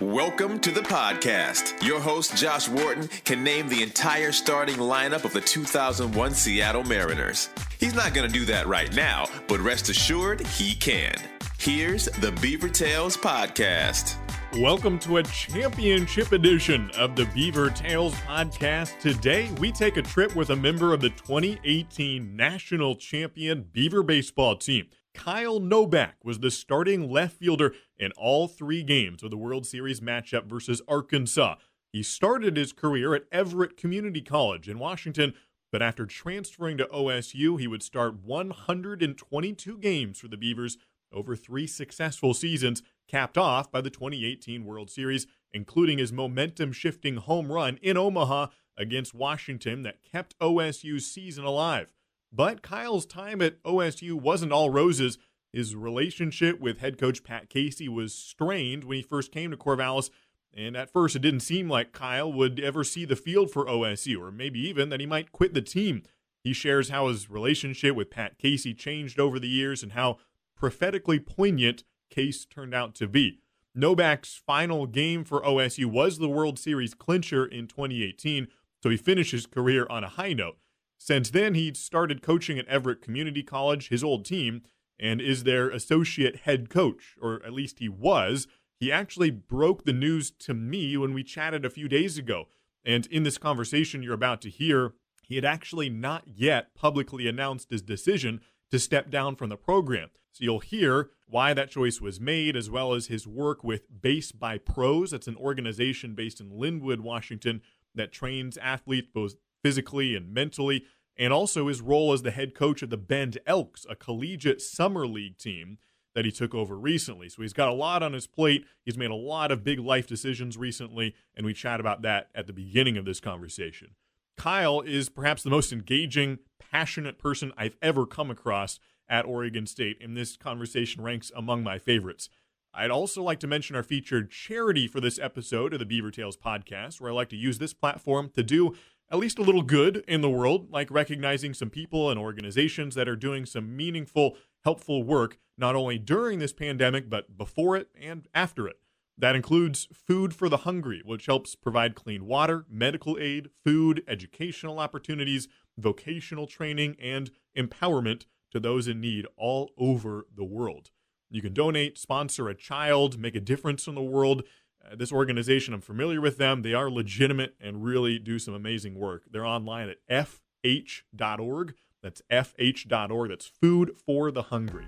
Welcome to the podcast. Your host, Josh Wharton, can name the entire starting lineup of the 2001 Seattle Mariners. He's not going to do that right now, but rest assured he can. Here's the Beaver Tales Podcast. Welcome to a championship edition of the Beaver Tales podcast. Today, we take a trip with a member of the 2018 national champion Beaver baseball team. Kyle Nobach was the starting left fielder in all three games of the World Series matchup versus Arkansas. He started his career at Everett Community College in Washington, but after transferring to OSU, he would start 122 games for the Beavers over three successful seasons, capped off by the 2018 World Series, including his momentum shifting home run in Omaha against Washington that kept OSU's season alive. But Kyle's time at OSU wasn't all roses. His relationship with head coach Pat Casey was strained when he first came to Corvallis, and at first it didn't seem like Kyle would ever see the field for OSU, or maybe even that he might quit the team. He shares how his relationship with Pat Casey changed over the years and how prophetically poignant Case turned out to be. Nobach's final game for OSU was the World Series clincher in 2018, so he finished his career on a high note. Since then, he started coaching at Everett Community College, his old team, and is their associate head coach, or at least he was. He actually broke the news to me when we chatted a few days ago. And in this conversation you're about to hear, he had actually not yet publicly announced his decision to step down from the program. So you'll hear why that choice was made, as well as his work with Base by Pros. That's an organization based in Lynnwood, Washington, that trains athletes both physically and mentally, and also his role as the head coach of the Bend Elks, a collegiate summer league team that he took over recently. So he's got a lot on his plate. He's made a lot of big life decisions recently, and we chat about that at the beginning of this conversation. Kyle is perhaps the most engaging, passionate person I've ever come across at Oregon State, and this conversation ranks among my favorites. I'd also like to mention our featured charity for this episode of the Beaver Tales podcast, where I like to use this platform to do at least a little good in the world, like recognizing some people and organizations that are doing some meaningful, helpful work, not only during this pandemic, but before it and after it. That includes Food for the Hungry, which helps provide clean water, medical aid, food, educational opportunities, vocational training, and empowerment to those in need all over the world. You can donate, sponsor a child, make a difference in the world. Uh, this organization, I'm familiar with them. They are legitimate and really do some amazing work. They're online at fh.org. That's fh.org. That's Food for the Hungry.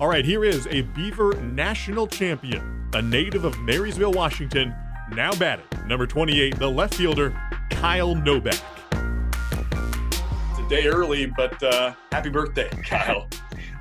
All right, here is a Beaver national champion, a native of Marysville, Washington, now batted, number 28, the left fielder, Kyle Nobach. It's a day early, but uh, happy birthday, Kyle.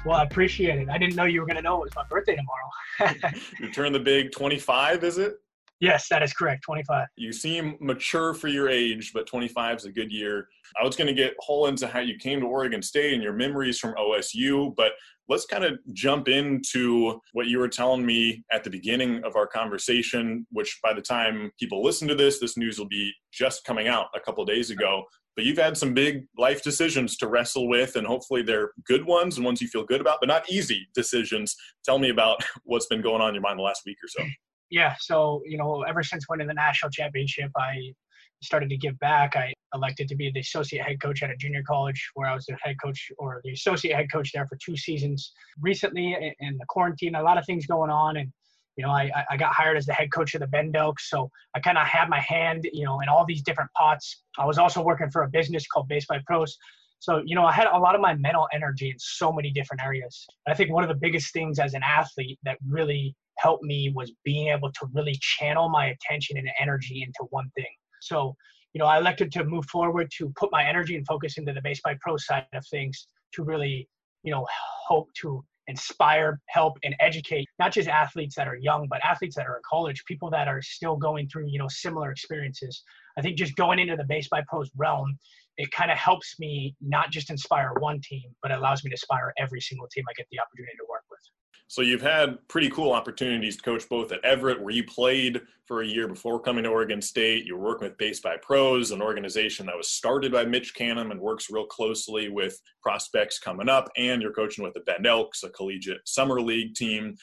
Well, I appreciate it. I didn't know you were going to know it was my birthday tomorrow. you turn the big 25, is it? Yes, that is correct. 25. You seem mature for your age, but 25 is a good year. I was going to get whole into how you came to Oregon State and your memories from OSU, but let's kind of jump into what you were telling me at the beginning of our conversation, which by the time people listen to this, this news will be just coming out a couple days ago. But you've had some big life decisions to wrestle with, and hopefully they're good ones and ones you feel good about, but not easy decisions. Tell me about what's been going on in your mind the last week or so yeah, so you know, ever since winning the national championship, I started to give back. I elected to be the associate head coach at a junior college where I was the head coach or the associate head coach there for two seasons. Recently, in the quarantine, a lot of things going on, and you know, I, I got hired as the head coach of the Bend Elks, so I kind of had my hand, you know, in all these different pots. I was also working for a business called Base by Pros. So, you know, I had a lot of my mental energy in so many different areas. I think one of the biggest things as an athlete that really helped me was being able to really channel my attention and energy into one thing. So, you know, I elected to move forward to put my energy and focus into the base by pro side of things to really, you know, hope to inspire, help, and educate not just athletes that are young, but athletes that are in college, people that are still going through, you know, similar experiences. I think just going into the base by pros realm, it kind of helps me not just inspire one team, but it allows me to inspire every single team I get the opportunity to work. So you've had pretty cool opportunities to coach both at Everett, where you played for a year before coming to Oregon State. You were working with Base by Pros, an organization that was started by Mitch Canham and works real closely with prospects coming up. And you're coaching with the Bend Elks, a collegiate summer league team.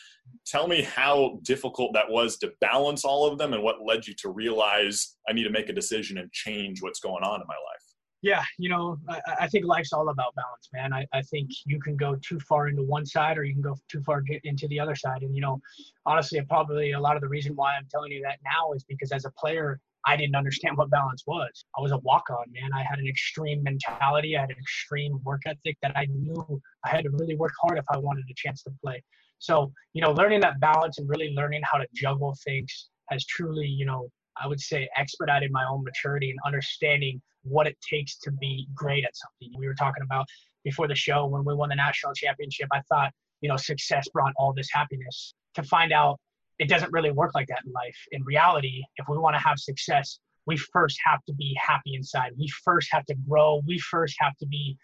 Tell me how difficult that was to balance all of them and what led you to realize I need to make a decision and change what's going on in my life. Yeah, you know, I, I, think life's all about balance, man. I, I think you can go too far into one side or you can go too far into the other side. And, you know, honestly, probably a lot of the reason why I'm telling you that now is because as a player, I didn't understand what balance was. I was a walk on, man. I had an extreme mentality, I had an extreme work ethic that I knew I had to really work hard if I wanted a chance to play. So, you know, learning that balance and really learning how to juggle things has truly, you know, I would say expedited my own maturity and understanding what it takes to be great at something. We were talking about before the show when we won the national championship. I thought, you know, success brought all this happiness. To find out it doesn't really work like that in life. In reality, if we want to have success, we first have to be happy inside. We first have to grow. We first have to be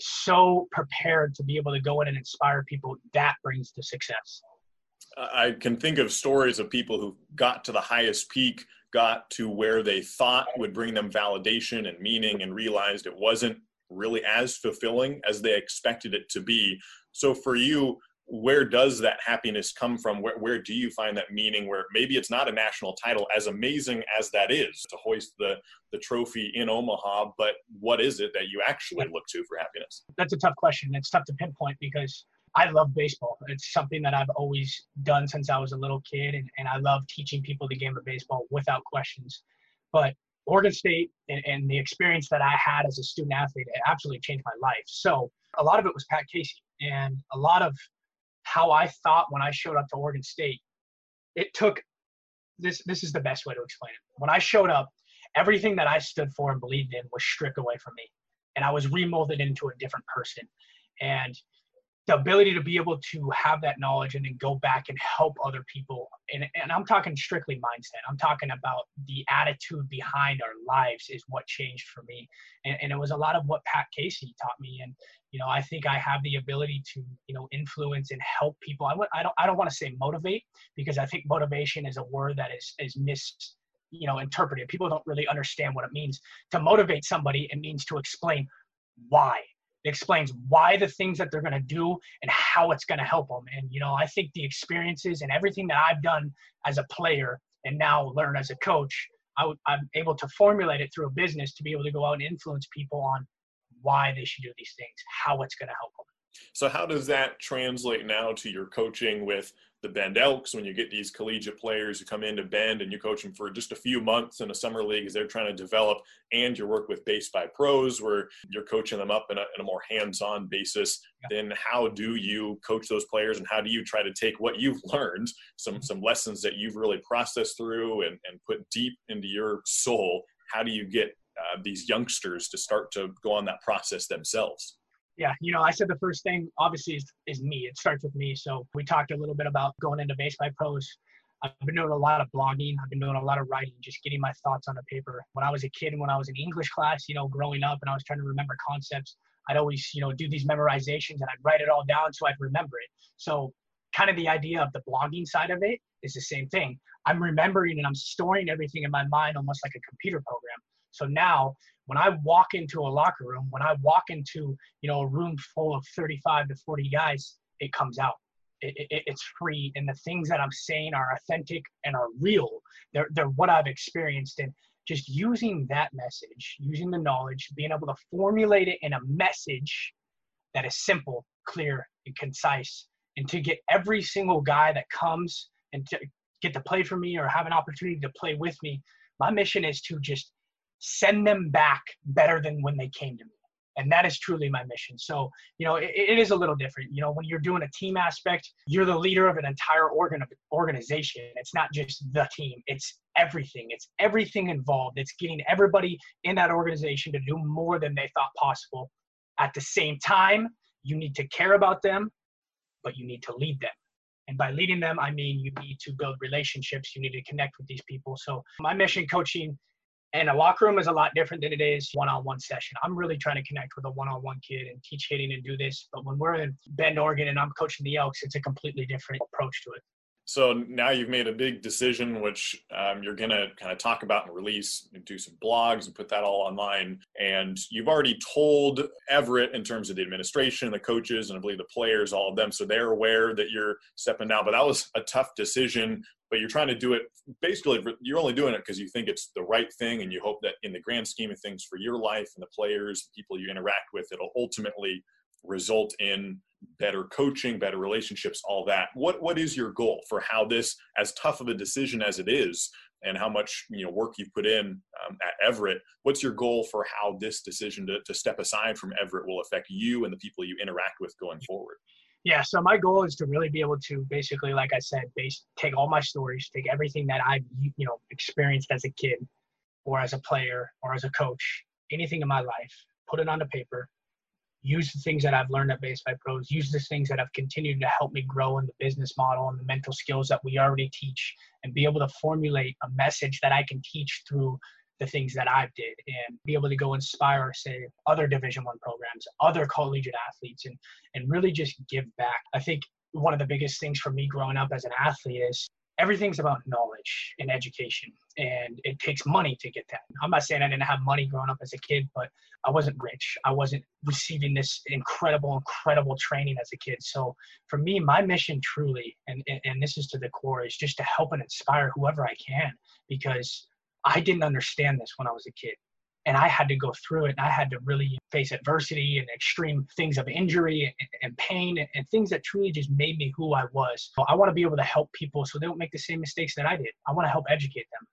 so prepared to be able to go in and inspire people. That brings the success. I can think of stories of people who got to the highest peak got to where they thought would bring them validation and meaning and realized it wasn't really as fulfilling as they expected it to be. So for you, where does that happiness come from? Where, where do you find that meaning where maybe it's not a national title, as amazing as that is to hoist the, the trophy in Omaha, but what is it that you actually look to for happiness? That's a tough question. It's tough to pinpoint because I love baseball. It's something that I've always done since I was a little kid, and, and I love teaching people the game of baseball without questions. But Oregon State and, and the experience that I had as a student athlete it absolutely changed my life. So a lot of it was Pat Casey, and a lot of how I thought when I showed up to Oregon State, it took this. This is the best way to explain it. When I showed up, everything that I stood for and believed in was stripped away from me, and I was remolded into a different person. And the ability to be able to have that knowledge and then go back and help other people. And, and i'm talking strictly mindset. I'm talking about the attitude behind our lives is what changed for me. And, and it was a lot of what pat casey taught me. And you know i think i have the ability to you know influence and help people. I, I don't i don't want to say motivate because i think motivation is a word that is is mis you know interpreted. People don't really understand what it means. To motivate somebody it means to explain why it explains why the things that they're going to do and how it's going to help them. And, you know, I think the experiences and everything that I've done as a player and now learn as a coach, I w- I'm able to formulate it through a business to be able to go out and influence people on why they should do these things, how it's going to help them. So, how does that translate now to your coaching with the Bend Elks when you get these collegiate players who come into Bend and you coach them for just a few months in a summer league as they're trying to develop, and you work with Base by Pros where you're coaching them up in a, in a more hands-on basis? Yeah. Then how do you coach those players, and how do you try to take what you've learned, some mm-hmm. some lessons that you've really processed through and, and put deep into your soul? How do you get uh, these youngsters to start to go on that process themselves? Yeah, you know, I said the first thing obviously is, is me. It starts with me. So we talked a little bit about going into base by pros. I've been doing a lot of blogging. I've been doing a lot of writing, just getting my thoughts on the paper. When I was a kid and when I was in English class, you know, growing up and I was trying to remember concepts, I'd always, you know, do these memorizations and I'd write it all down so I'd remember it. So kind of the idea of the blogging side of it is the same thing. I'm remembering and I'm storing everything in my mind almost like a computer program. So now when I walk into a locker room, when I walk into you know a room full of 35 to 40 guys, it comes out. It, it, it's free, and the things that I'm saying are authentic and are real. They're they're what I've experienced, and just using that message, using the knowledge, being able to formulate it in a message that is simple, clear, and concise, and to get every single guy that comes and to get to play for me or have an opportunity to play with me. My mission is to just send them back better than when they came to me. And that is truly my mission. So you know it, it is a little different. You know when you're doing a team aspect you're the leader of an entire organ of organization. It's not just the team. It's everything. It's everything involved. It's getting everybody in that organization to do more than they thought possible. At the same time you need to care about them but you need to lead them. And by leading them i mean you need to build relationships. You need to connect with these people. So my mission coaching And a locker room is a lot different than it is one-on-one session. I'm really trying to connect with a one-on-one kid and teach hitting and do this. But when we're in Bend, Oregon, and I'm coaching the Elks, it's a completely different approach to it. So now you've made a big decision, which um, you're going to kind of talk about and release and do some blogs and put that all online. And you've already told Everett in terms of the administration, the coaches, and I believe the players, all of them. So they're aware that you're stepping down. But that was a tough decision. But you're trying to do it basically, you're only doing it because you think it's the right thing. And you hope that in the grand scheme of things for your life and the players, the people you interact with, it'll ultimately result in better coaching, better relationships, all that. What what is your goal for how this, as tough of a decision as it is, and how much you know work you've put in um, at Everett? What's your goal for how this decision to, to step aside from Everett will affect you and the people you interact with going forward? Yeah, so my goal is to really be able to basically, like I said, base take all my stories, take everything that I've you know experienced as a kid, or as a player, or as a coach, anything in my life, put it on the paper, use the things that I've learned at Base by Pros, use the things that have continued to help me grow in the business model and the mental skills that we already teach, and be able to formulate a message that I can teach through the things that I've did, and be able to go inspire, say, other Division One programs, other collegiate athletes, and and really just give back. I think one of the biggest things for me growing up as an athlete is everything's about knowledge and education and it takes money to get that. I'm not saying i didn't have money growing up as a kid but i wasn't rich. I wasn't receiving this incredible incredible training as a kid. So for me my mission truly and, and, this is to the core is just to help and inspire whoever i can because i didn't understand this when i was a kid and I had to go through it. And I had to really face adversity and extreme things of injury and, and pain and, and, things that truly just made me who I was. So I want to be able to help people so they don't make the same mistakes that I did. I want to help educate them.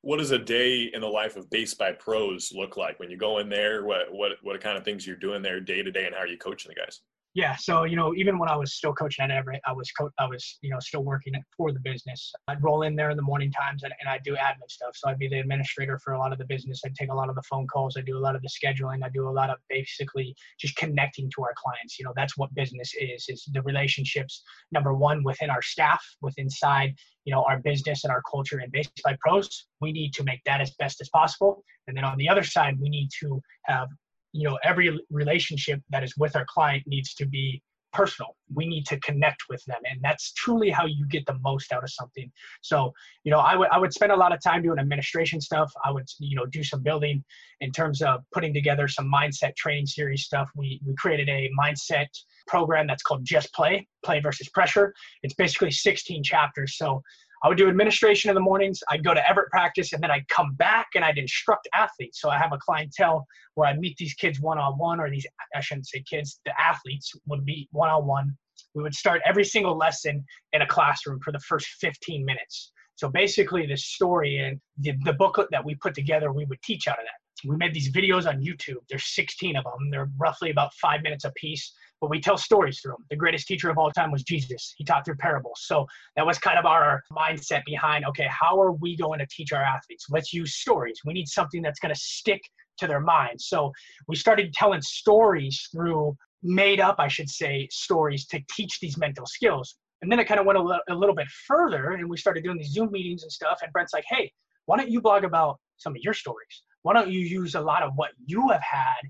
What does a day in the life of Base by Pros look like when you go in there? What what what kind of things you're doing there day to day, and how are you coaching the guys? Yeah, so you know, even when I was still coaching at Everett, I was co- I was you know still working for the business. I'd roll in there in the morning times and, and I'd do admin stuff. So I'd be the administrator for a lot of the business. I'd take a lot of the phone calls. I do a lot of the scheduling. I do a lot of basically just connecting to our clients. You know, that's what business is: is the relationships. Number one, within our staff, with inside you know our business and our culture. And Base by Pros, we need to make that as best as possible. And then on the other side, we need to have you know every relationship that is with our client needs to be personal. We need to connect with them and that's truly how you get the most out of something. So you know i would i would spend a lot of time doing administration stuff. I would you know do some building in terms of putting together some mindset training series stuff. We we created a mindset program that's called just play play versus pressure. It's basically 16 chapters. So I would do administration in the mornings. I'd go to Everett practice and then I'd come back and I'd instruct athletes. So I have a clientele where I meet these kids one on one, or these, I shouldn't say kids, the athletes would be one on one. We would start every single lesson in a classroom for the first 15 minutes. So basically, the story and the, the booklet that we put together, we would teach out of that. We made these videos on YouTube. There's 16 of them. They're roughly about five minutes a piece but we tell stories through them. The greatest teacher of all time was Jesus. He taught through parables. So that was kind of our mindset behind okay, how are we going to teach our athletes? Let's use stories. We need something that's going to stick to their minds. So we started telling stories through made up, I should say, stories to teach these mental skills. And then it kind of went a, little bit further and we started doing these Zoom meetings and stuff. And Brent's like, hey, why don't you blog about some of your stories? Why don't you use a lot of what you have had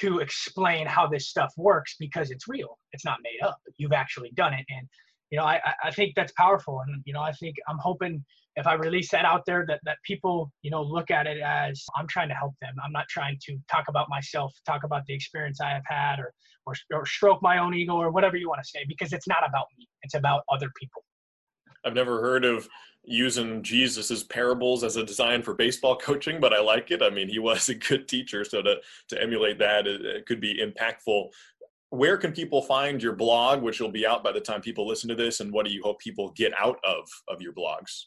to explain how this stuff works because it's real. It's not made up. You've actually done it. And, you know, I, I think that's powerful. And, you know, I think I'm hoping if I release that out there that, that people, you know, look at it as I'm trying to help them. I'm not trying to talk about myself, talk about the experience I have had or, or, or stroke my own ego or whatever you want to say, because it's not about me. It's about other people. I've never heard of using Jesus's parables as a design for baseball coaching, but I like it. I mean, he was a good teacher, so to to emulate that, it, it could be impactful. Where can people find your blog, which will be out by the time people listen to this, and what do you hope people get out of of your blogs?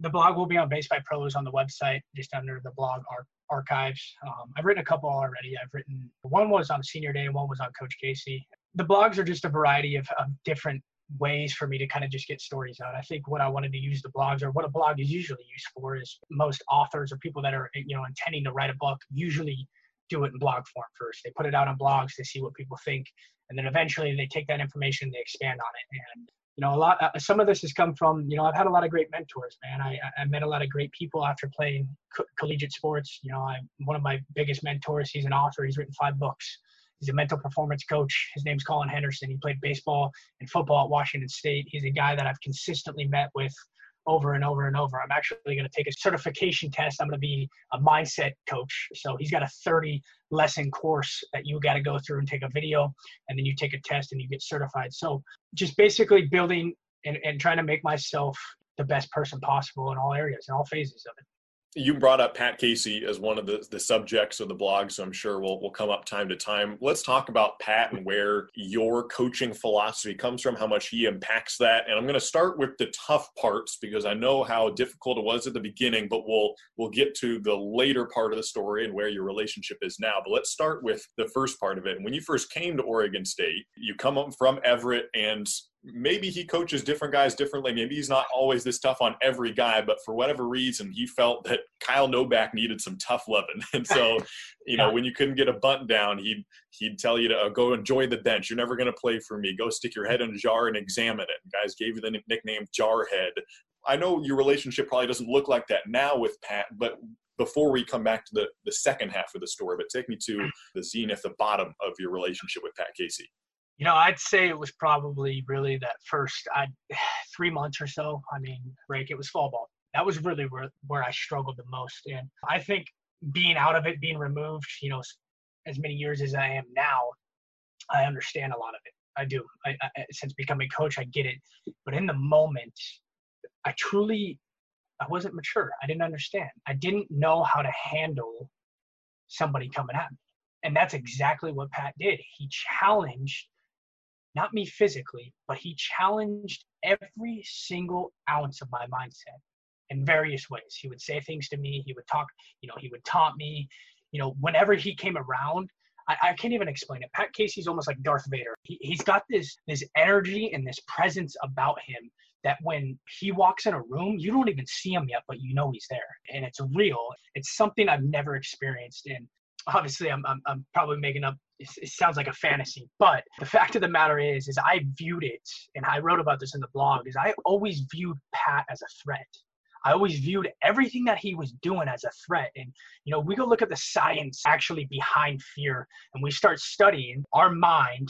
The blog will be on Base by Pros on the website, just under the blog ar- archives. Um, I've written a couple already. I've written one was on Senior Day, and one was on Coach Casey. The blogs are just a variety of, of different ways for me to kind of just get stories out. I think what I wanted to use the blogs or what a blog is usually used for is most authors or people that are you know intending to write a book usually do it in blog form first. They put it out on blogs to see what people think, and then eventually they take that information, they expand on it. And you know, a lot. Uh, some of this has come from, you know, I've had a lot of great mentors, man. I, I met a lot of great people after playing co- collegiate sports. You know, I'm one of my biggest mentors. He's an author. He's written five books. He's a mental performance coach. His name's Colin Henderson. He played baseball and football at Washington State. He's a guy that I've consistently met with over and over and over. I'm actually going to take a certification test. I'm going to be a mindset coach. So he's got a 30 lesson course that you got to go through and take a video, and then you take a test and you get certified. So just basically building and, and trying to make myself the best person possible in all areas, in all phases of it you brought up Pat Casey as one of the, the subjects of the blog, so I'm sure we'll, we'll come up time to time. Let's talk about Pat and where your coaching philosophy comes from, how much he impacts that. And I'm going to start with the tough parts because I know how difficult it was at the beginning, but we'll we'll get to the later part of the story and where your relationship is now. But let's start with the first part of it. When you first came to Oregon State, you come up from Everett and maybe he coaches different guys differently. Maybe he's not always this tough on every guy, but for whatever reason, he felt that Kyle Nobach needed some tough loving. And so, you know, when you couldn't get a bunt down, he'd he'd tell you to uh, go enjoy the bench. You're never going to play for me. Go stick your head in a jar and examine it. guys gave you the nickname Jarhead. I know your relationship probably doesn't look like that now with Pat, but before we come back to the, the second half of the story, but take me to the zenith, the bottom of your relationship with Pat Casey. You know, I'd say it was probably really that first I, three months or so. I mean, break. It was fall ball. That was really where where I struggled the most, and I think being out of it, being removed, you know, as many years as I am now, I understand a lot of it. I do. I, I, since becoming coach, I get it. But in the moment, I truly, I wasn't mature. I didn't understand. I didn't know how to handle somebody coming at me, and that's exactly what Pat did. He challenged not me physically, but he challenged every single ounce of my mindset in various ways. He would say things to me. He would talk, you know, he would taunt me. You know, whenever he came around, I, I can't even explain it. Pat Casey's almost like Darth Vader. He, he's got this this energy and this presence about him that when he walks in a room, you don't even see him yet, but you know he's there, and it's real. It's something I've never experienced, and obviously I'm, I'm, I'm probably making up it sounds like a fantasy but the fact of the matter is is i viewed it and i wrote about this in the blog is i always viewed pat as a threat. I always viewed everything that he was doing as a threat and you know we go look at the science actually behind fear and we start studying our mind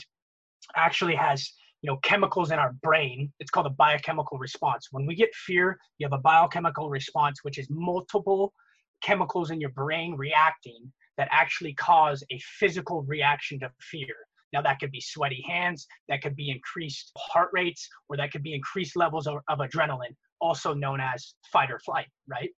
actually has you know chemicals in our brain. It's called a biochemical response. When we get fear you have a biochemical response which is multiple chemicals in your brain reacting that actually cause a physical reaction to fear. Now, that could be sweaty hands, that could be increased heart rates, or that could be increased levels of, of adrenaline, also known as fight or flight, right?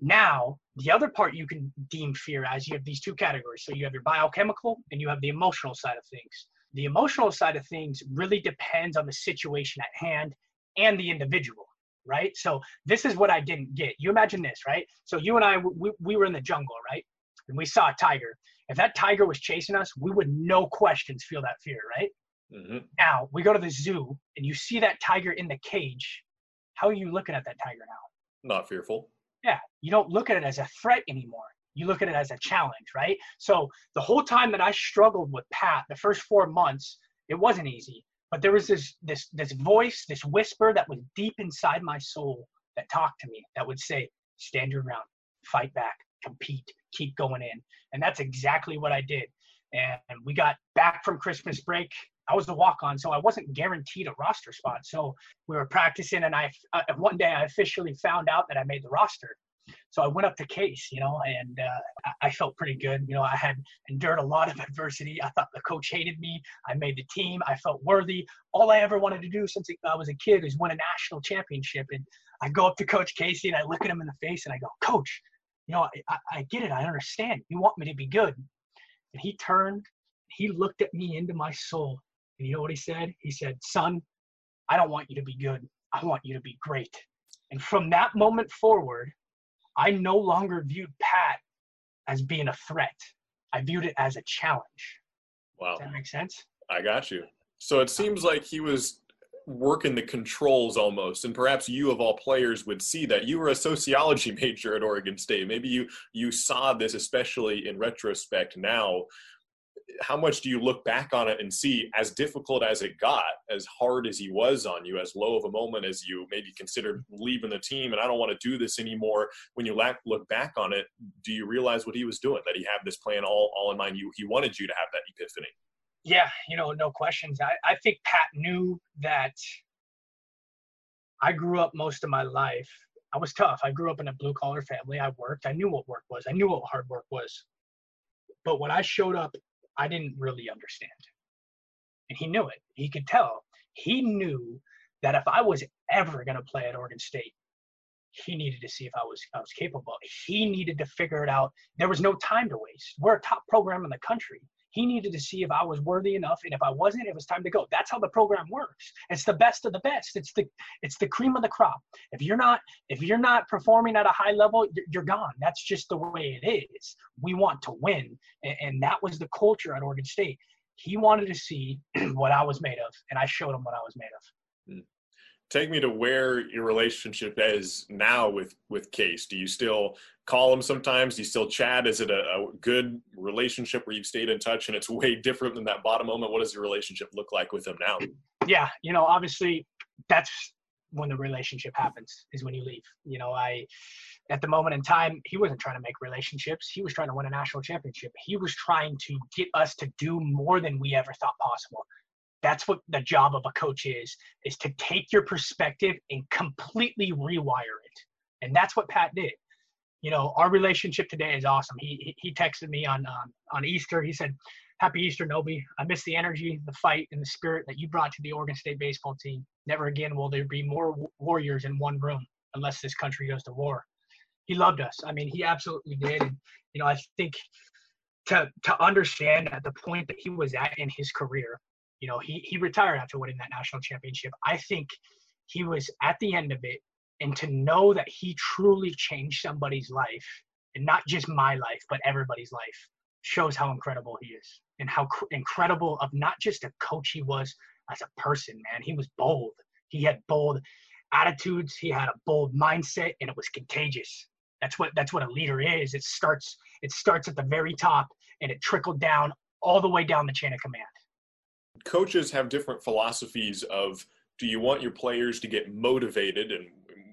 Now, the other part you can deem fear as you have these two categories. So you have your biochemical and you have the emotional side of things. The emotional side of things really depends on the situation at hand and the individual, right? So this is what I didn't get. You imagine this, right? So you and I, we, we were in the jungle, right? and we saw a tiger, if that tiger was chasing us, we would no questions feel that fear, right? Mm-hmm. Now we go to the zoo and you see that tiger in the cage. How are you looking at that tiger now? Not fearful. Yeah, you don't look at it as a threat anymore. You look at it as a challenge, right? So the whole time that I struggled with Pat, the first four months, it wasn't easy. But there was this this this voice, this whisper that was deep inside my soul that talked to me that would say, "Stand your ground, fight back, compete, keep going in. And that's exactly what I did. And we got back from Christmas break. I was the walk on, so I wasn't guaranteed a roster spot. So we were practicing, and I uh, one day I officially found out that I made the roster. So I went up to Case, you know, and uh, I felt pretty good. You know, I had endured a lot of adversity. I thought the coach hated me. I made the team. I felt worthy. All I ever wanted to do since I was a kid was win a national championship. And I go up to Coach Casey and I look at him in the face and I go, Coach, you know, I, I get it. I understand. You want me to be good. And he turned, he looked at me into my soul. And you know what he said? He said, Son, I don't want you to be good. I want you to be great. And from that moment forward, I no longer viewed Pat as being a threat. I viewed it as a challenge. Wow. Does that make sense? I got you. So it seems like he was working the controls almost and perhaps you of all players would see that you were a sociology major at oregon state maybe you you saw this especially in retrospect now how much do you look back on it and see as difficult as it got, as hard as he was on you, as low of a moment as you maybe considered leaving the team and I don't want to do this anymore. When you look back on it, do you realize what he was doing? That he had this plan all, all in mind. You he wanted you to have that epiphany. Yeah, you know, no questions. I, I think Pat knew that I grew up most of my life. I was tough. I grew up in a blue collar family. I worked. I knew what work was. I knew what hard work was. But when I showed up I didn't really understand. And he knew it. He could tell. He knew that if I was ever going to play at Oregon State, he needed to see if I was I was capable. He needed to figure it out. There was no time to waste. We're a top program in the country. He needed to see if I was worthy enough, and if I wasn't, it was time to go. That's how the program works. It's the best of the best. It's the it's the cream of the crop. If you're not if you're not performing at a high level, you're gone. That's just the way it is. We want to win, and that was the culture at Oregon State. He wanted to see what I was made of, and I showed him what I was made of. Take me to where your relationship is now with with Case. Do you still call him sometimes? Do you still chat? Is it a, a, good relationship where you've stayed in touch and it's way different than that bottom moment? What does your relationship look like with him now? Yeah, you know, obviously that's when the relationship happens is when you leave. You know, I at the moment in time, he wasn't trying to make relationships. He was trying to win a national championship. He was trying to get us to do more than we ever thought possible that's what the job of a coach is is to take your perspective and completely rewire it. And that's what pat did. You know our relationship today is awesome. He he texted me on um, on easter. He said happy easter nobi. I miss the energy the fight and the spirit that you brought to the oregon state baseball team. Never again will there be more warriors in one room unless this country goes to war. He loved us. I mean he absolutely did. And you know i think to to understand at the point that he was at in his career you know, he he retired after winning that national championship. I think he was at the end of it, and to know that he truly changed somebody's life, and not just my life, but everybody's life, shows how incredible he is, and how cr- incredible of not just a coach he was as a person. Man, he was bold. He had bold attitudes. He had a bold mindset, and it was contagious. That's what that's what a leader is. It starts it starts at the very top, and it trickled down all the way down the chain of command coaches have different philosophies of do you want your players to get motivated and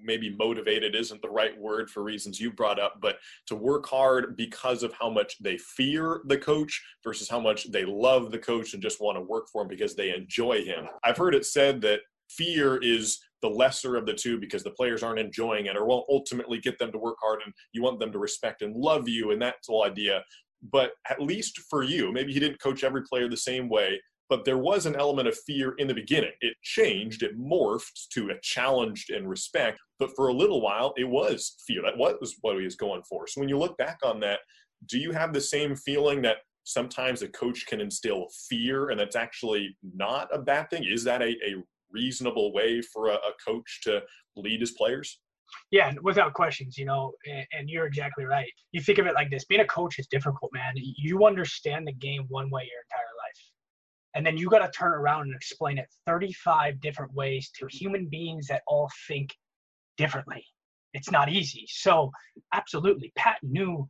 maybe motivated isn't the right word for reasons you brought up, but to work hard because of how much they fear the coach versus how much they love the coach and just want to work for him because they enjoy him. I've heard it said that fear is the lesser of the two because the players aren't enjoying it or won't ultimately get them to work hard and you want them to respect and love you and that's the whole idea. But at least for you, maybe he didn't coach every player the same way, but there was an element of fear in the beginning. It changed, it morphed to a challenged and respect, but for a little while, it was fear. That was what he was going for. So when you look back on that, do you have the same feeling that sometimes a coach can instill fear and that's actually not a bad thing? Is that a, a reasonable way for a, a coach to lead his players? Yeah, without questions, you know, and, and, you're exactly right. You think of it like this being a coach is difficult, man. You understand the game one way your entire life and then you got to turn around and explain it 35 different ways to human beings that all think differently. It's not easy. So absolutely pat knew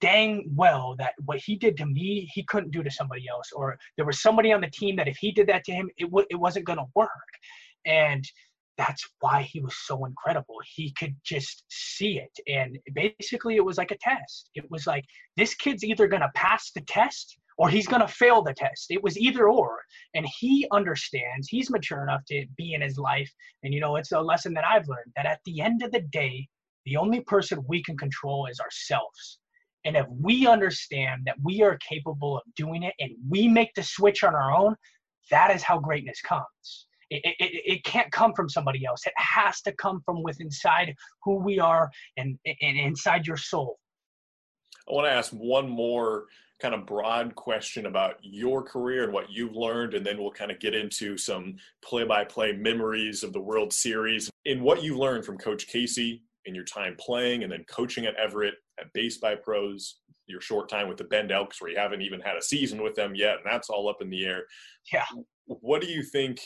dang well that what he did to me he couldn't do to somebody else or there was somebody on the team that if he did that to him it, w- it wasn't going to work. And that's why he was so incredible. He could just see it. And basically it was like a test. It was like this kid's either going to pass the test or he's going to fail the test. It was either or. And he understands, he's mature enough to be in his life. And, you know, it's a lesson that I've learned that at the end of the day, the only person we can control is ourselves. And if we understand that we are capable of doing it and we make the switch on our own, that is how greatness comes. It, it, it can't come from somebody else. It has to come from within inside who we are and, and inside your soul. I want to ask one more kind of broad question about your career and what you've learned, and then we'll kind of get into some play by play memories of the World Series. In what you've learned from Coach Casey in your time playing and then coaching at Everett, at Base by Pros, your short time with the Bend Elks, where you haven't even had a season with them yet, and that's all up in the air. Yeah. What do you think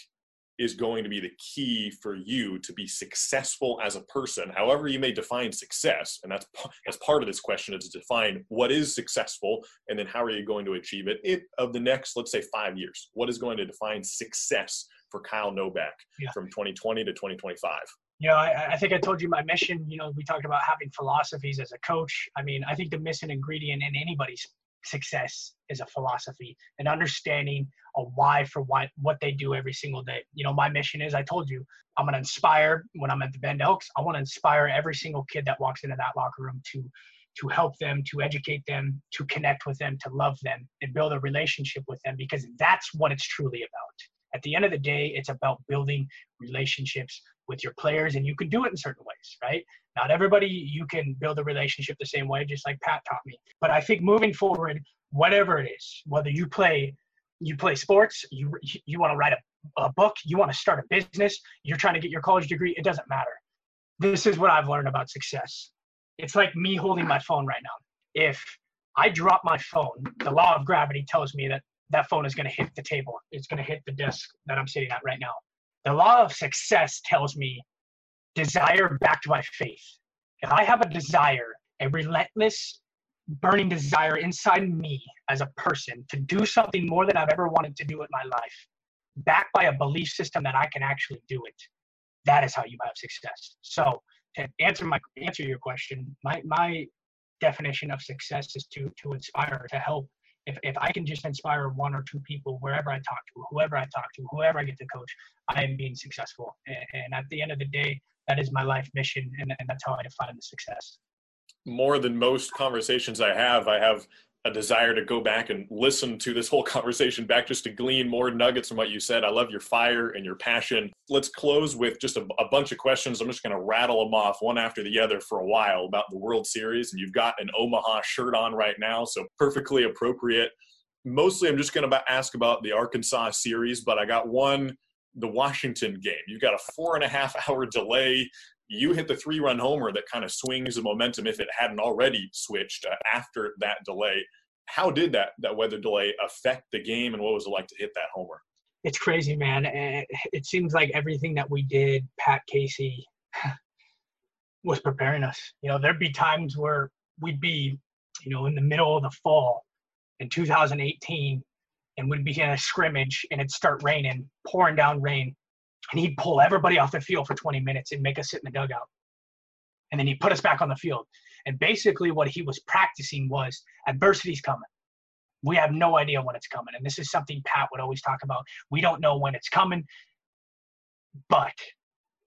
is going to be the key for you to be successful as a person however you may define success and that's as part of this question is to define what is successful and then how are you going to achieve it of the next let's say five years what is going to define success for kyle nobach yeah. from 2020 to 2025 you know, I, I, think I told you my mission. You know, we talked about having philosophies as a coach. I mean, I think the missing ingredient in anybody's success is a philosophy and understanding a why for why what they do every single day. You know, my mission is I told you I'm gonna inspire when I'm at the Bend Elks. I want to inspire every single kid that walks into that locker room to to help them, to educate them, to connect with them, to love them, and build a relationship with them because that's what it's truly about. At the end of the day, it's about building relationships with your players, and you can do it in certain ways, right? Not everybody you can build a relationship the same way, just like Pat taught me. But I think moving forward, whatever it is, whether you play you play sports, you you want to write a, a book, you want to start a business, you're trying to get your college degree, it doesn't matter. This is what I've learned about success. It's like me holding my phone right now. If I drop my phone, the law of gravity tells me that that phone is going to hit the table. It's going to hit the desk that I'm sitting at right now. The law of success tells me desire backed by faith. If I have a desire, a relentless, burning desire inside me as a person to do something more than I've ever wanted to do in my life, backed by a belief system that I can actually do it, that is how you have success. So to answer my answer your question, my my definition of success is to to inspire, to help. If, if I can just inspire one or two people wherever I talk to, whoever I talk to, whoever I get to coach, I am being successful. And, and at the end of the day, that is my life mission, and, and that's how I define the success. More than most conversations I have, I have a desire to go back and listen to this whole conversation back just to glean more nuggets from what you said. I love your fire and your passion. Let's close with just a, a bunch of questions. I'm just going to rattle them off one after the other for a while about the World Series. And you've got an Omaha shirt on right now, so perfectly appropriate. Mostly, I'm just going to ask about the Arkansas series, but I got one the Washington game. You've got a four and a half hour delay. You hit the three run homer that kind of swings the momentum if it hadn't already switched uh, after that delay. How did that that weather delay affect the game, and what was it like to hit that homer? It's crazy, man. It seems like everything that we did, Pat Casey, was preparing us. You know, there'd be times where we'd be, you know, in the middle of the fall in 2018 and we'd be in a scrimmage and it'd start raining, pouring down rain, and he'd pull everybody off the field for 20 minutes and make us sit in the dugout. And then he'd put us back on the field. And basically, what he was practicing was adversity's coming. We have no idea when it's coming. And this is something Pat would always talk about. We don't know when it's coming. But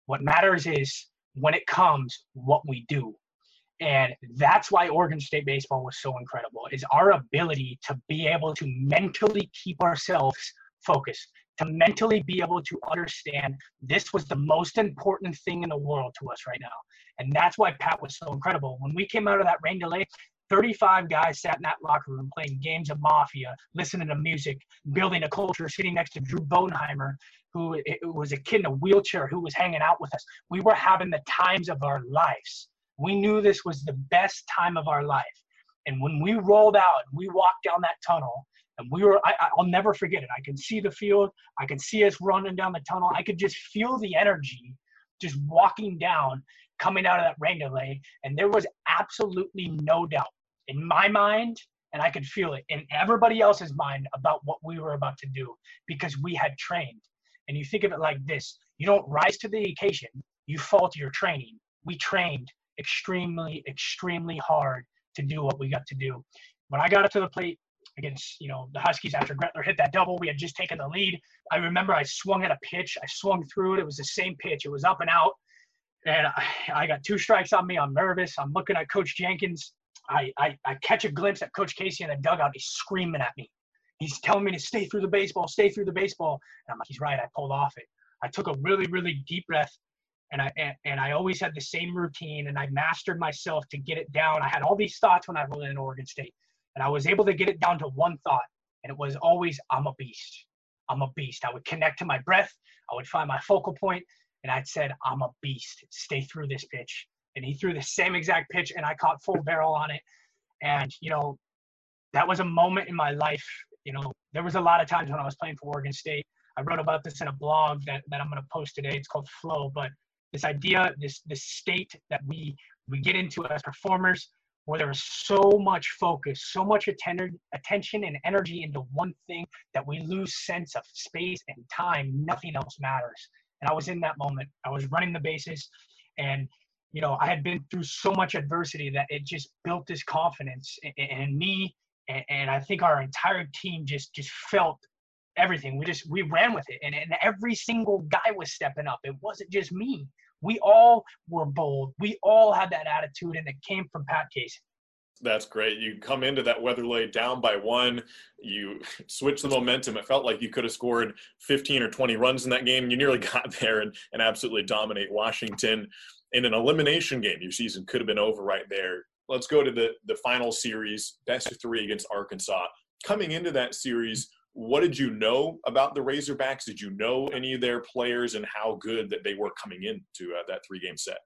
what matters is when it comes, what we do. And that's why Oregon State baseball was so incredible is our ability to be able to mentally keep ourselves focused, to mentally be able to understand this was the most important thing in the world to us right now. And that's why Pat was so incredible. When we came out of that rain delay, 35 guys sat in that locker room playing games of Mafia, listening to music, building a culture, sitting next to Drew Bodenheimer, who was a kid in a wheelchair who was hanging out with us. We were having the times of our lives. We knew this was the best time of our life. And when we rolled out, we walked down that tunnel, and we were, I, will never forget it. I can see the field. I can see us running down the tunnel. I could just feel the energy just walking down, coming out of that rain delay. And there was absolutely no doubt in my mind, and I could feel it in everybody else's mind about what we were about to do because we had trained. And you think of it like this you don't rise to the occasion, you fall to your training. We trained extremely, extremely hard to do what we got to do. When I got up to the plate against, you know, the Huskies after Gretler hit that double, we had just taken the lead. I remember I swung at a pitch. I swung through it. It was the same pitch. It was up and out. And I, I got two strikes on me. I'm nervous. I'm looking at Coach Jenkins. I, I, I catch a glimpse at Coach Casey in the dugout. He's screaming at me. He's telling me to stay through the baseball, stay through the baseball. And I'm like, he's right. I pulled off it. I took a really, really deep breath and I and, and, I always had the same routine and I mastered myself to get it down. I had all these thoughts when I was in Oregon State, and I was able to get it down to one thought, and it was always I'm a beast. I'm a beast. I would connect to my breath. I would find my focal point, and I'd said I'm a beast. Stay through this pitch, and he threw the same exact pitch, and I caught full barrel on it, and you know, that was a moment in my life. You know, there was a lot of times when I was playing for Oregon State I wrote about this in a blog that, that I'm going to post today. It's called Flow. But this idea, this this state that we we get into as performers, where there is so much focus, so much atten- attention and energy into one thing that we lose sense of space and time. Nothing else matters. And I was in that moment. I was running the bases, and you know I had been through so much adversity that it just built this confidence in, in me, and, and I think our entire team just just felt everything. We just we ran with it, and, and every single guy was stepping up. It wasn't just me. We all were bold. We all had that attitude, and it came from Pat Casey. That's great. You come into that Weatherly down by one. You switch the momentum. It felt like you could have scored 15 or 20 runs in that game. You nearly got there and, and absolutely dominate Washington in an elimination game. Your season could have been over right there. Let's go to the, the final series, best of three against Arkansas. Coming into that series, what did you know about the Razorbacks? Did you know any of their players and how good that they were coming into uh, that three game set?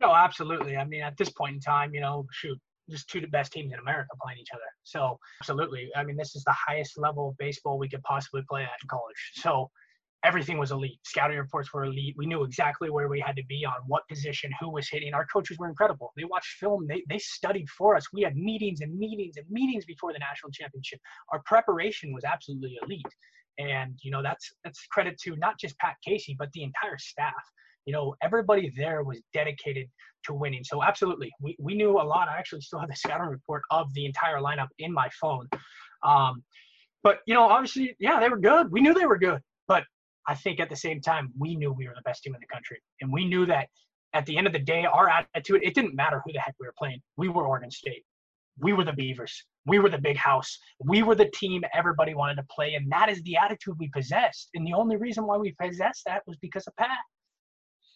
No, absolutely. I mean, at this point in time, you know, shoot, just two of the best teams in America playing each other. So, absolutely. I mean, this is the highest level of baseball we could possibly play at in college. So, everything was elite. Scouting reports were elite. We knew exactly where we had to be on what position, who was hitting. Our coaches were incredible. They watched film. They, they studied for us. We had meetings and meetings and meetings before the national championship. Our preparation was absolutely elite. And, you know, that's that's credit to not just Pat Casey, but the entire staff. You know, everybody there was dedicated to winning. So absolutely, we, we knew a lot. I actually still have the scouting report of the entire lineup in my phone. Um, but you know, obviously, yeah, they were good. We knew they were good. But I think at the same time, we knew we were the best team in the country. And we knew that at the end of the day, our attitude, it didn't matter who the heck we were playing. We were Oregon State. We were the Beavers. We were the big house. We were the team everybody wanted to play. And that is the attitude we possessed. And the only reason why we possessed that was because of Pat.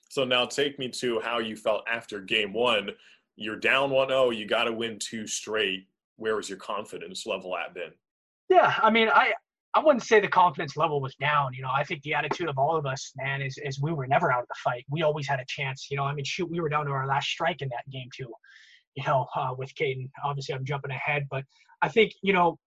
So now take me to how you felt after game one. You're down 1 0, you got to win two straight. Where was your confidence level at then? Yeah, I mean, I I wouldn't say the confidence level was down. You know, I think the attitude of all of us, man, is is we were never out of the fight. We always had a chance. You know, I mean, shoot, we were down to our last strike in that game too. You know, uh, with Cadyn. Obviously, I'm jumping ahead, but I think you know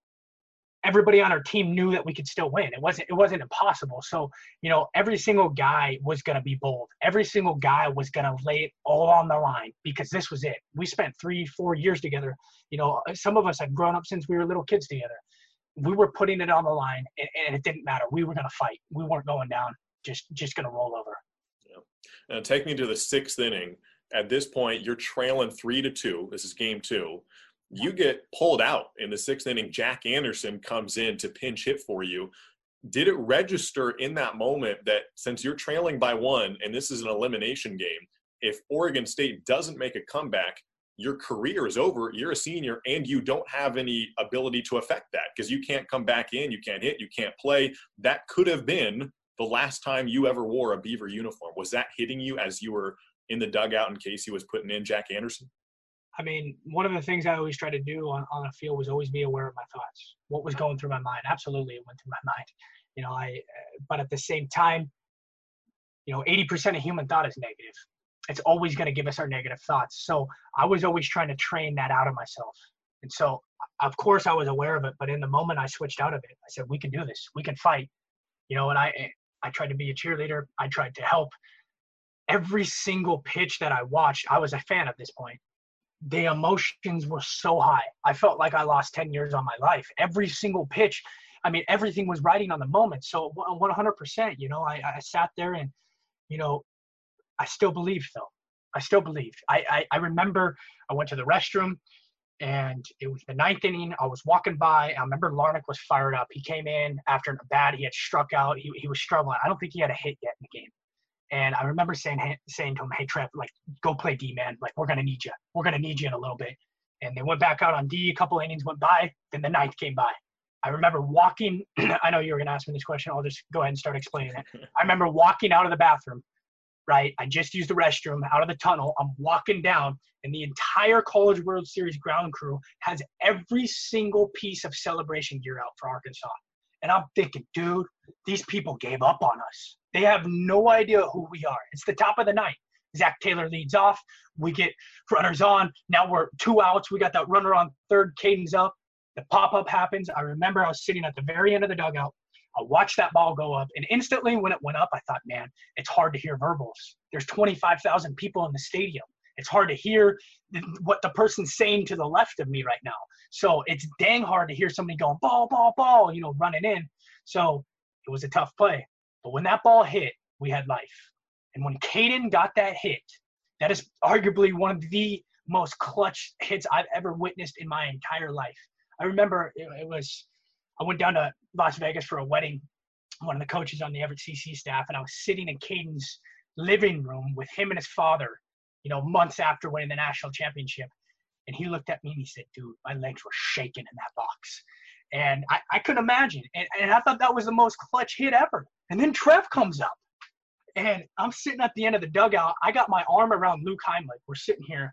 everybody on our team knew that we could still win. It wasn't it wasn't impossible. So you know, every single guy was gonna be bold. Every single guy was gonna lay it all on the line because this was it. We spent three, four years together. You know, some of us had grown up since we were little kids together we were putting it on the line, and, and it didn't matter. We were going to fight. We weren't going down. Just just going to roll over. Yeah. Now take me to the sixth inning. At this point, you're trailing three to two. This is game two. You get pulled out in the sixth inning. Jack Anderson comes in to pinch hit for you. Did it register in that moment that since you're trailing by one and this is an elimination game, if Oregon State doesn't make a comeback, your career is over. You're a senior and you don't have any ability to affect that because you can't come back in, you can't hit, you can't play. That could have been the last time you ever wore a Beaver uniform. Was that hitting you as you were in the dugout in case he was putting in Jack Anderson? I mean, one of the things I always try to do on, on the field was always be aware of my thoughts. What was going through my mind? Absolutely, it went through my mind. You know, I, but at the same time, you know, 80% of human thought is negative it's always going to give us our negative thoughts. So I was always trying to train that out of myself. And so, of course, I was aware of it, but in the moment I switched out of it, I said, "We can do this. We can fight." You know, and I eh, I tried to be a cheerleader. I tried to help. Every single pitch that I watched, I was a fan at this point. The emotions were so high. I felt like I lost 10 years on my life. Every single pitch, I mean, everything was riding on the moment. So 100%, you know, I, I sat there and, you know, I still believed though. I still believed. I, I, I remember I went to the restroom and it was the ninth inning. I was walking by. I remember Larnach was fired up. He came in after a bat. He had struck out. He, he was struggling. I don't think he had a hit yet in the game. And I remember saying saying to him, "Hey Trev, like go play D man. Like we're gonna need you. We're gonna need you in a little bit." And they went back out on D. A couple innings went by. Then the ninth came by. I remember walking. I know you were gonna ask me this question. I'll just go ahead and start explaining it. I remember walking out of the bathroom right? I just used the restroom out of the tunnel. I'm walking down, and the entire College World Series ground crew has every single piece of celebration gear out for Arkansas. And I'm thinking, dude, these people gave up on us. They have no idea who we are. It's the top of the ninth. Zak Taylor leads off. We get runners on. Now we're two outs. We got that runner on third. Cadyn's up. The pop up happens. I remember I was sitting at the very end of the dugout. I watched that ball go up, and instantly when it went up, I thought, man, it's hard to hear verbals. There's 25,000 people in the stadium. It's hard to hear what the person's saying to the left of me right now. So it's dang hard to hear somebody going ball, ball, ball, you know, running in. So it was a tough play. But when that ball hit, we had life. And when Cadyn got that hit, that is arguably one of the most clutch hits I've ever witnessed in my entire life. I remember it, it was I went down to Las Vegas for a wedding. One of the coaches on the Everett CC staff, and I was sitting in Cadyn's living room with him and his father. You know, months after winning the national championship, and he looked at me and he said, "Dude, my legs were shaking in that box." And I, I couldn't imagine. And, and I thought that was the most clutch hit ever. And then Trev comes up. And I'm sitting at the end of the dugout. I got my arm around Luke Heimlich. We're sitting here,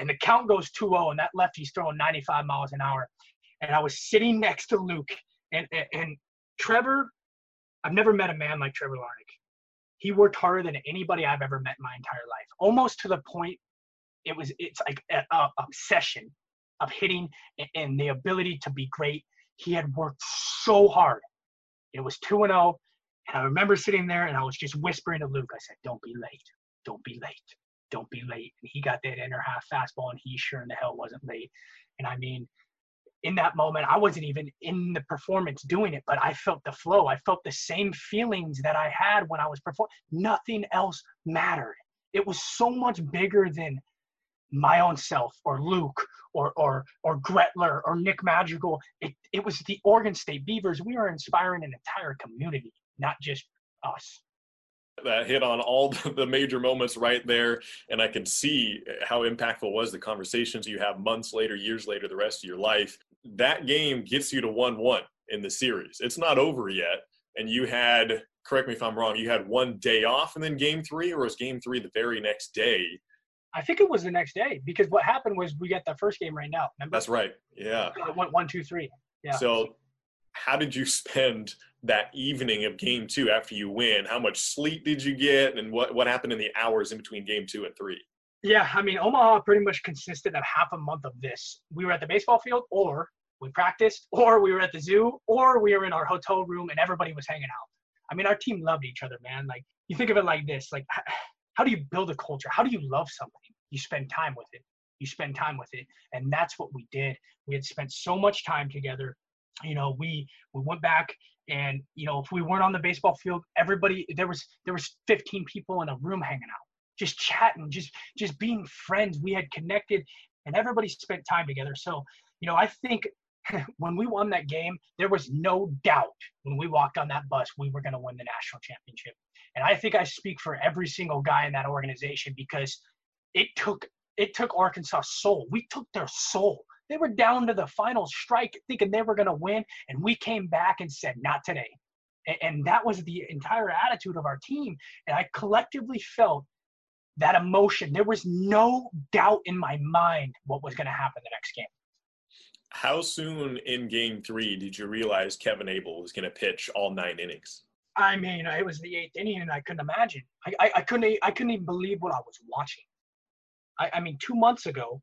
and the count goes 2-0, and that lefty's throwing 95 miles an hour. And I was sitting next to Luke, and, and, and Trevor, I've never met a man like Trevor Larnach. He worked harder than anybody I've ever met in my entire life, almost to the point it was it's like an obsession of hitting and the ability to be great. He had worked so hard. It was 2 and 0. And I remember sitting there and I was just whispering to Luke, I said, Don't be late. Don't be late. Don't be late. And he got that inner half fastball and he sure in the hell wasn't late. And I mean, in that moment, I wasn't even in the performance doing it, but I felt the flow. I felt the same feelings that I had when I was performing. Nothing else mattered. It was so much bigger than my own self or Luke or or or Gretler or Nick Madrigal. It it was the Oregon State Beavers. We are inspiring an entire community not just us that hit on all the major moments right there and i can see how impactful was the conversations you have months later years later the rest of your life that game gets you to 1-1 in the series. It's not over yet. And you had correct me if i'm wrong you had one day off and then game three or was game three the very next day? I think it was the next day because what happened was we got the first game right now remember? That's right. Yeah. Uh, it went one two three. Yeah. So how did you spend that evening of game two after you win? How much sleep did you get, and what what happened in the hours in between game two and three? Yeah, I mean, Omaha pretty much consisted of half a month of this. We were at the baseball field, or we practiced, or we were at the zoo, or we were in our hotel room, and everybody was hanging out. I mean, our team loved each other, man. Like, you think of it like this: like, how do you build a culture? How do you love something? You spend time with it. You spend time with it, and that's what we did. We had spent so much time together you know we we went back and you know if we weren't on the baseball field everybody there was there was 15 people in a room hanging out just chatting just just being friends. We had connected and everybody spent time together. So you know i think when we won that game there was no doubt when we walked on that bus we were going to win the national championship. And i think i speak for every single guy in that organization because it took it took arkansas soul. We took their soul. They were down to the final strike thinking they were going to win, and we came back and said, not today. And, and that was the entire attitude of our team. And I collectively felt that emotion. There was no doubt in my mind what was going to happen the next game. How soon in game three did you realize Kevin Abel was going to pitch all nine innings? I mean, it was the eighth inning, and I couldn't imagine. I, I, I couldn't. I couldn't even believe what I was watching. I, I mean, two months ago,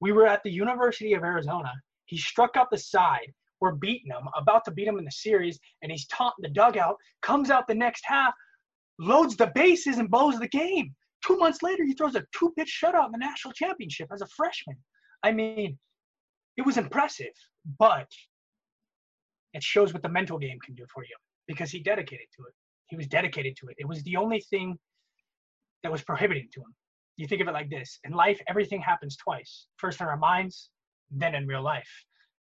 we were at the University of Arizona. He struck out the side. We're beating him, about to beat him in the series, and he's taunting the dugout. Comes out the next half, loads the bases, and blows the game. Two months later, he throws a two-pitch shutout in the national championship as a freshman. I mean, it was impressive, but it shows what the mental game can do for you because he dedicated to it. He was dedicated to it. It was the only thing that was prohibiting to him. You think of it like this. In life everything happens twice. First in our minds then in real life.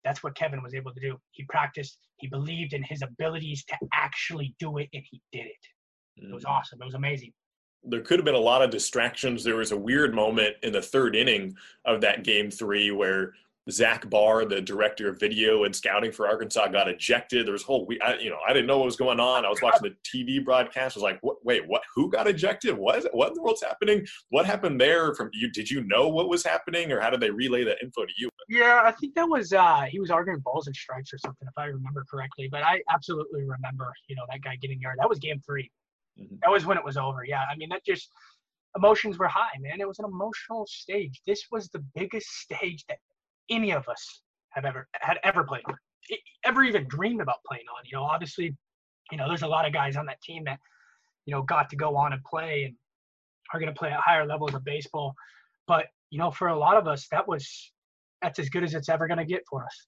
That's what kevin was able to do. He practiced. He believed in his abilities to actually do it and he did it. It was mm. awesome. It was amazing there could have been a lot of distractions there was a weird moment in the third inning of that game three where Zach Barr, the director of video and scouting for Arkansas, got ejected. There was a whole, I, you know, I didn't know what was going on. I was watching the TV broadcast. I was like, what, wait, what? Who got ejected? What? Is, what in the world's happening? What happened there? From you? Did you know what was happening, or how did they relay that info to you? Yeah, I think that was uh he was arguing balls and strikes or something, if I remember correctly. But I absolutely remember, you know, that guy getting yard. That was game 3 mm-hmm. That was when it was over. Yeah, I mean that just emotions were high, man. It was an emotional stage. This was the biggest stage that any of us have ever had ever played on, ever even dreamed about playing on. You know, obviously you know, there's a lot of guys on that team that, you know, got to go on and play and are going to play at higher levels of baseball. But, you know, for a lot of us, that was, that's as good as it's ever going to get for us.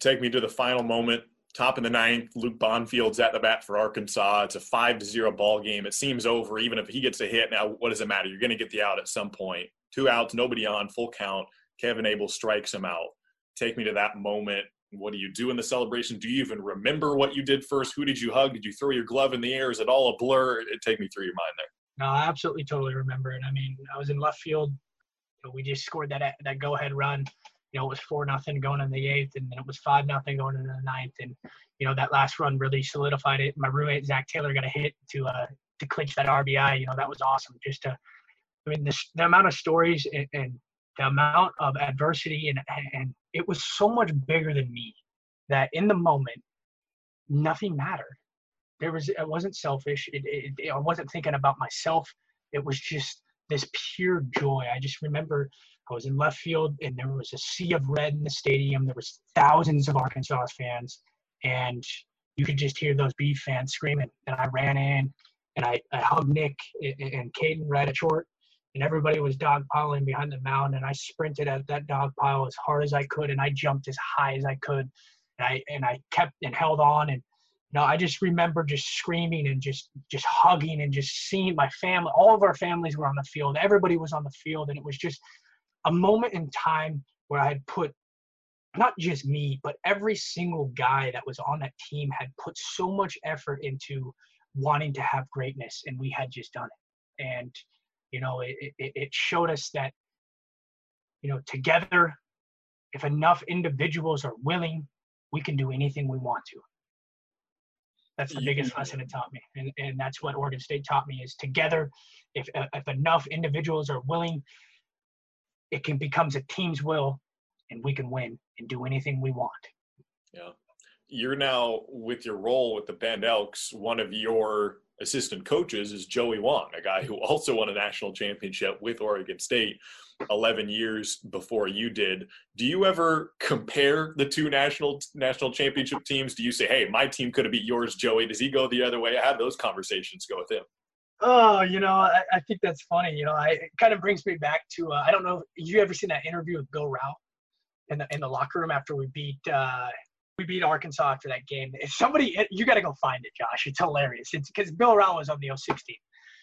Take me to the final moment. Top in the ninth, Luke Bonfield's at the bat for Arkansas. It's a five to zero ball game. It seems over. Even if he gets a hit, now what does it matter? You're going to get the out at some point. Two outs, nobody on, full count. Kevin Abel strikes him out. Take me to that moment what do you do in the celebration? Do you even remember what you did first? Who did you hug? Did you throw your glove in the air? Is it all a blur? It, take me through your mind there. No, I absolutely totally remember it. I mean, I was in left field. We just scored that that go ahead run. You know, it was four nothing going in the eighth, and then it was five nothing going into the ninth. And you know, that last run really solidified it. My roommate Zak Taylor got a hit to uh to clinch that RBI. You know, that was awesome. Just to, I mean, the the amount of stories and, and the amount of adversity and and it was so much bigger than me that in the moment nothing mattered there was it wasn't selfish it, it, it, i wasn't thinking about myself it was just this pure joy i just remember i was in left field and there was a sea of red in the stadium. There was thousands of arkansas fans and you could just hear those beef fans screaming. And i ran in and i, I hugged nick and cadyn right at short and everybody was dogpiling behind the mound and I sprinted at that dog pile as hard as I could and I jumped as high as I could and I and I kept and held on and you know I just remember just screaming and just just hugging and just seeing my family all of our families were on the field. Everybody was on the field and it was just a moment in time where I had put not just me but every single guy that was on that team had put so much effort into wanting to have greatness and we had just done it and you know, it, it, it showed us that, you know, together, if enough individuals are willing, we can do anything we want to. That's the biggest lesson it taught me, and, and that's what Oregon State taught me: is together, if if enough individuals are willing, it can becomes a team's will, and we can win and do anything we want. Yeah, you're now with your role with the Bend Elks. One of your assistant coaches is Joey Wong, a guy who also won a national championship with Oregon State 11 years before you did. Do you ever compare the two national national championship teams? Do you say, "Hey, my team could have beat yours, Joey"? Does he go the other way? How do those conversations go with him? Oh, you know, I, I think that's funny. You know, I, it kind of brings me back to uh, I don't know. You ever seen that interview with Bill Rao in the in the locker room after we beat uh, we beat Arkansas after that game. If somebody, you got to go find it, Josh. It's hilarious. It's because Bill Rao was on the 06.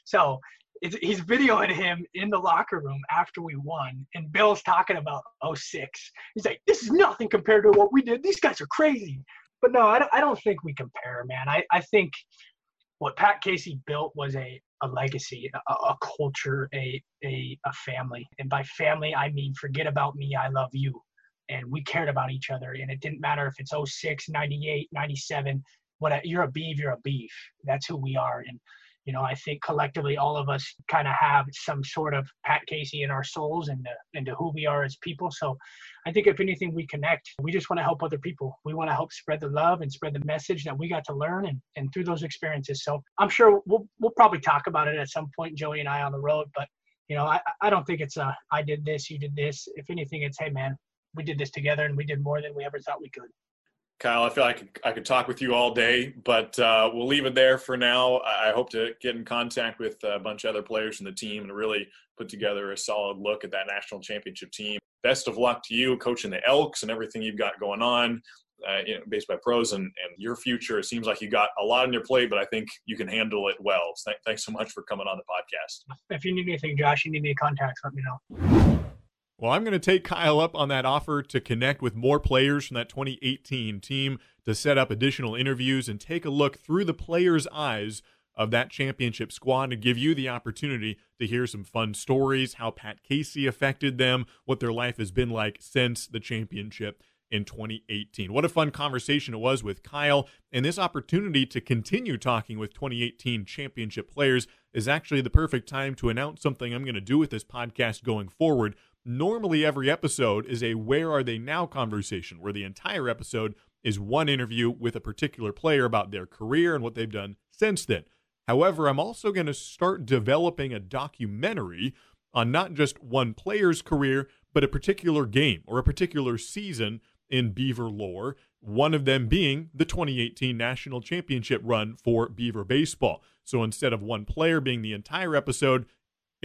So it's, he's videoing him in the locker room after we won, and Bill's talking about 06. He's like, this is nothing compared to what we did. These guys are crazy. But no, I don't, I don't think we compare, man. I, I think what Pat Casey built was a, a legacy, a, a culture, a, a, a family. And by family, I mean forget about me, I love you. And we cared about each other. And it didn't matter if it's 06 98 97 what you're a beef you're a beef. That's who we are. And you know i think collectively all of us kind of have some sort of pat casey in our souls and uh, into who we are as people so i think if anything we connect we just want to help other people we want to help spread the love and spread the message that we got to learn and, and through those experiences so i'm sure we'll, we'll probably talk about it at some point joey and i on the road but you know, I, I don't think it's a I did this, you did this. If anything, it's hey man, we did this together and we did more than we ever thought we could. Kyle, I feel like I could, talk with you all day, but uh, we'll leave it there for now. I hope to get in contact with a bunch of other players in the team and really put together a solid look at that national championship team. Best of luck to you coaching the Elks and everything you've got going on, uh, you know, based by pros and, and your future. It seems like you got a lot on your plate, but I think you can handle it well. So th- thanks so much for coming on the podcast. If you need anything, Josh, you need any contacts, let me know. Well, I'm going to take Kyle up on that offer to connect with more players from that 2018 team to set up additional interviews and take a look through the players' eyes of that championship squad to give you the opportunity to hear some fun stories, how Pat Casey affected them, what their life has been like since the championship in 2018. What a fun conversation it was with Kyle. And this opportunity to continue talking with 2018 championship players is actually the perfect time to announce something I'm going to do with this podcast going forward. Normally, every episode is a Where Are They Now conversation, where the entire episode is one interview with a particular player about their career and what they've done since then. However, I'm also going to start developing a documentary on not just one player's career, but a particular game or a particular season in Beaver lore, one of them being the 2018 National Championship run for Beaver Baseball. So instead of one player being the entire episode,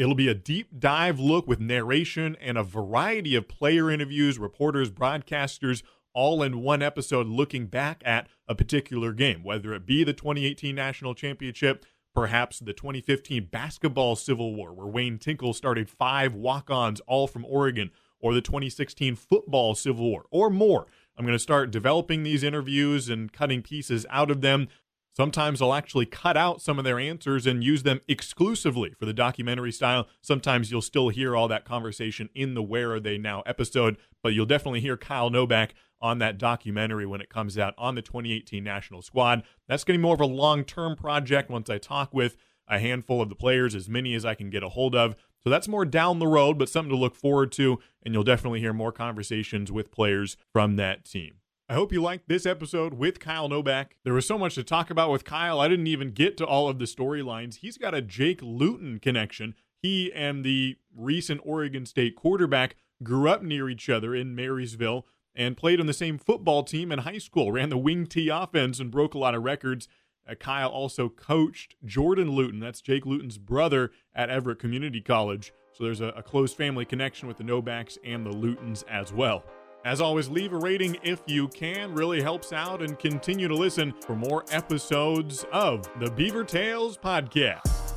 it'll be a deep dive look with narration and a variety of player interviews, reporters, broadcasters, all in one episode looking back at a particular game, whether it be the 2018 National Championship, perhaps the 2015 Basketball Civil War, where Wayne Tinkle started five walk ons all from Oregon, or the 2016 Football Civil War, or more. I'm going to start developing these interviews and cutting pieces out of them. Sometimes I'll actually cut out some of their answers and use them exclusively for the documentary style. Sometimes you'll still hear all that conversation in the Where Are They Now episode, but you'll definitely hear Kyle Nobach on that documentary when it comes out on the 2018 national squad. That's going to be more of a long term project once I talk with a handful of the players, as many as I can get a hold of. So that's more down the road, but something to look forward to. And you'll definitely hear more conversations with players from that team. I hope you liked this episode with Kyle Nobach. There was so much to talk about with Kyle, I didn't even get to all of the storylines. He's got a Jake Luton connection. He and the recent Oregon State quarterback grew up near each other in Marysville and played on the same football team in high school, ran the wing T offense and broke a lot of records. Uh, Kyle also coached Jordan Luton, that's Jake Luton's brother, at Everett Community College. So there's a, a close family connection with the Nobachs and the Lutons as well. As always, leave a rating if you can, really helps out, and continue to listen for more episodes of the Beaver Tales Podcast.